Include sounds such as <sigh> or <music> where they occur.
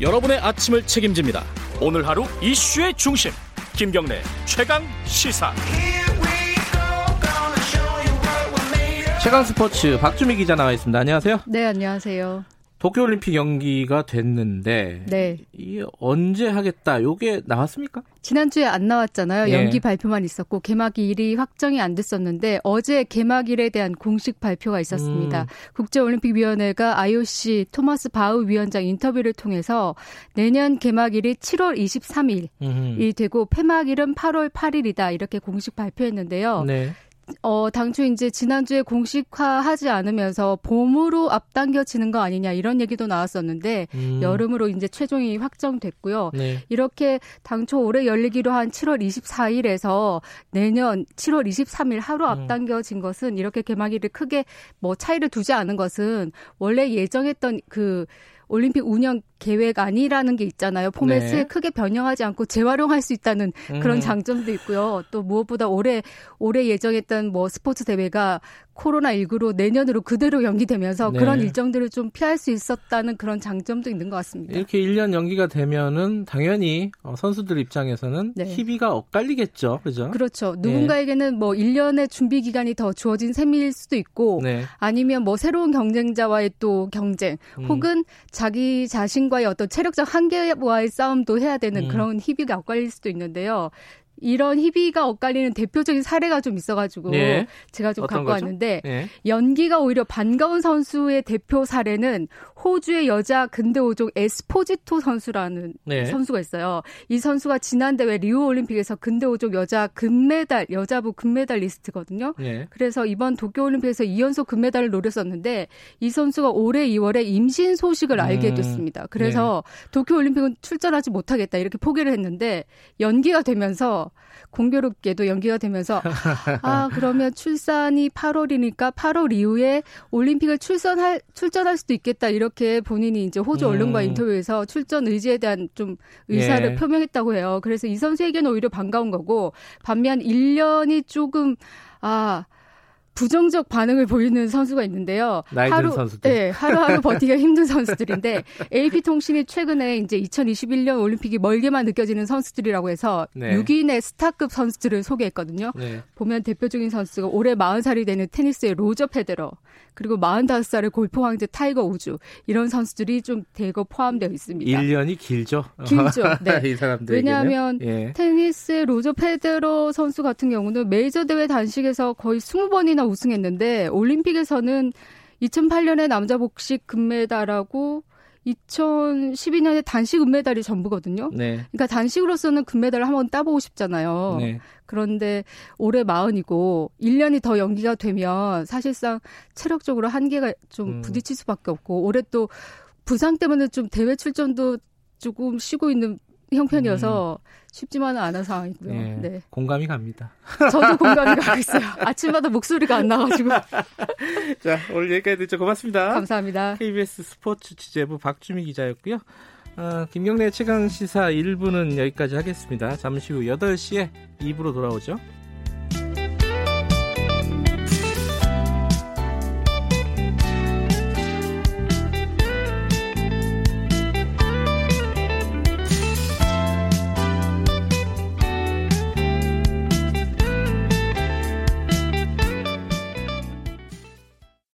여러분의 아침을 책임집니다. 오늘 하루 이슈의 중심 김경래 최강 시사. 최강 스포츠 박주미 기자 나와 있습니다. 안녕하세요. 네, 안녕하세요. 도쿄올림픽 연기가 됐는데 네. 이 언제 하겠다 요게 나왔습니까? 지난주에 안 나왔잖아요. 예. 연기 발표만 있었고 개막일이 확정이 안 됐었는데 어제 개막일에 대한 공식 발표가 있었습니다. 음. 국제올림픽위원회가 IOC 토마스 바우 위원장 인터뷰를 통해서 내년 개막일이 7월 23일이 음흠. 되고 폐막일은 8월 8일이다 이렇게 공식 발표했는데요. 네. 어, 당초 이제 지난주에 공식화하지 않으면서 봄으로 앞당겨지는 거 아니냐 이런 얘기도 나왔었는데 음. 여름으로 이제 최종이 확정됐고요. 네. 이렇게 당초 올해 열리기로 한 7월 24일에서 내년 7월 23일 하루 음. 앞당겨진 것은 이렇게 개막일을 크게 뭐 차이를 두지 않은 것은 원래 예정했던 그 올림픽 운영 계획안이라는 게 있잖아요. 포맷을 네. 크게 변형하지 않고 재활용할 수 있다는 그런 음. 장점도 있고요. 또 무엇보다 올해 올해 예정했던 뭐 스포츠 대회가 코로나 19로 내년으로 그대로 연기되면서 네. 그런 일정들을 좀 피할 수 있었다는 그런 장점도 있는 것 같습니다. 이렇게 1년 연기가 되면은 당연히 어, 선수들 입장에서는 네. 희비가 엇갈리겠죠. 그죠? 그렇죠. 누군가에게는 뭐 1년의 준비 기간이 더 주어진 셈일 수도 있고 네. 아니면 뭐 새로운 경쟁자와의 또 경쟁 음. 혹은 자기 자신 과의 어떤 체력적 한계와의 싸움도 해야 되는 음. 그런 희비가 엇갈릴 수도 있는데요. 이런 희비가 엇갈리는 대표적인 사례가 좀 있어가지고 예. 제가 좀 갖고 거죠? 왔는데 예. 연기가 오히려 반가운 선수의 대표 사례는 호주의 여자 근대 오종 에스포지토 선수라는 네. 선수가 있어요. 이 선수가 지난 대회 리우 올림픽에서 근대 오종 여자 금메달 여자부 금메달 리스트거든요. 예. 그래서 이번 도쿄 올림픽에서 2연속 금메달을 노렸었는데 이 선수가 올해 2월에 임신 소식을 알게 음. 됐습니다. 그래서 도쿄 올림픽은 출전하지 못하겠다 이렇게 포기를 했는데 연기가 되면서 공교롭게도 연기가 되면서 <laughs> 아 그러면 출산이 8월이니까 8월 이후에 올림픽을 출전할 출전할 수도 있겠다 이렇게 본인이 이제 호주 음. 언론과 인터뷰에서 출전 의지에 대한 좀 의사를 예. 표명했다고 해요. 그래서 이 선수에게는 오히려 반가운 거고 반면 1년이 조금 아 부정적 반응을 보이는 선수가 있는데요. 하루, 선수들. 네, 하루하루 <laughs> 버티기가 힘든 선수들인데 AP통신이 최근에 이제 2021년 올림픽이 멀게만 느껴지는 선수들이라고 해서 네. 6인의 스타급 선수들을 소개했거든요. 네. 보면 대표적인 선수가 올해 40살이 되는 테니스의 로저 페데러, 그리고 45살의 골프 황제 타이거 우즈 이런 선수들이 좀 대거 포함되어 있습니다. 1년이 길죠. 길죠. <laughs> 네. 이 사람들 왜냐하면 예. 테니스의 로저 페데러 선수 같은 경우는 메이저 대회 단식에서 거의 20번이나 우승했는데 올림픽에서는 2008년에 남자 복식 금메달하고 2012년에 단식 은메달이 전부거든요. 네. 그러니까 단식으로서는 금메달을 한번 따보고 싶잖아요. 네. 그런데 올해 마흔이고 1년이 더 연기가 되면 사실상 체력적으로 한계가 좀 음. 부딪힐 수밖에 없고 올해 또 부상 때문에 좀 대회 출전도 조금 쉬고 있는 형편이어서 쉽지만은 않은 상황이고요. 예. 네. 공감이 갑니다. 저도 공감이 <laughs> 가고 있어요. 아침마다 목소리가 안 나가지고. <laughs> 자, 오늘 여기까지 듣죠. 고맙습니다. 감사합니다. KBS 스포츠 취재부 박주미 기자였고요. 어, 김경래 최강 시사 1부는 여기까지 하겠습니다. 잠시 후 8시에 2부로 돌아오죠.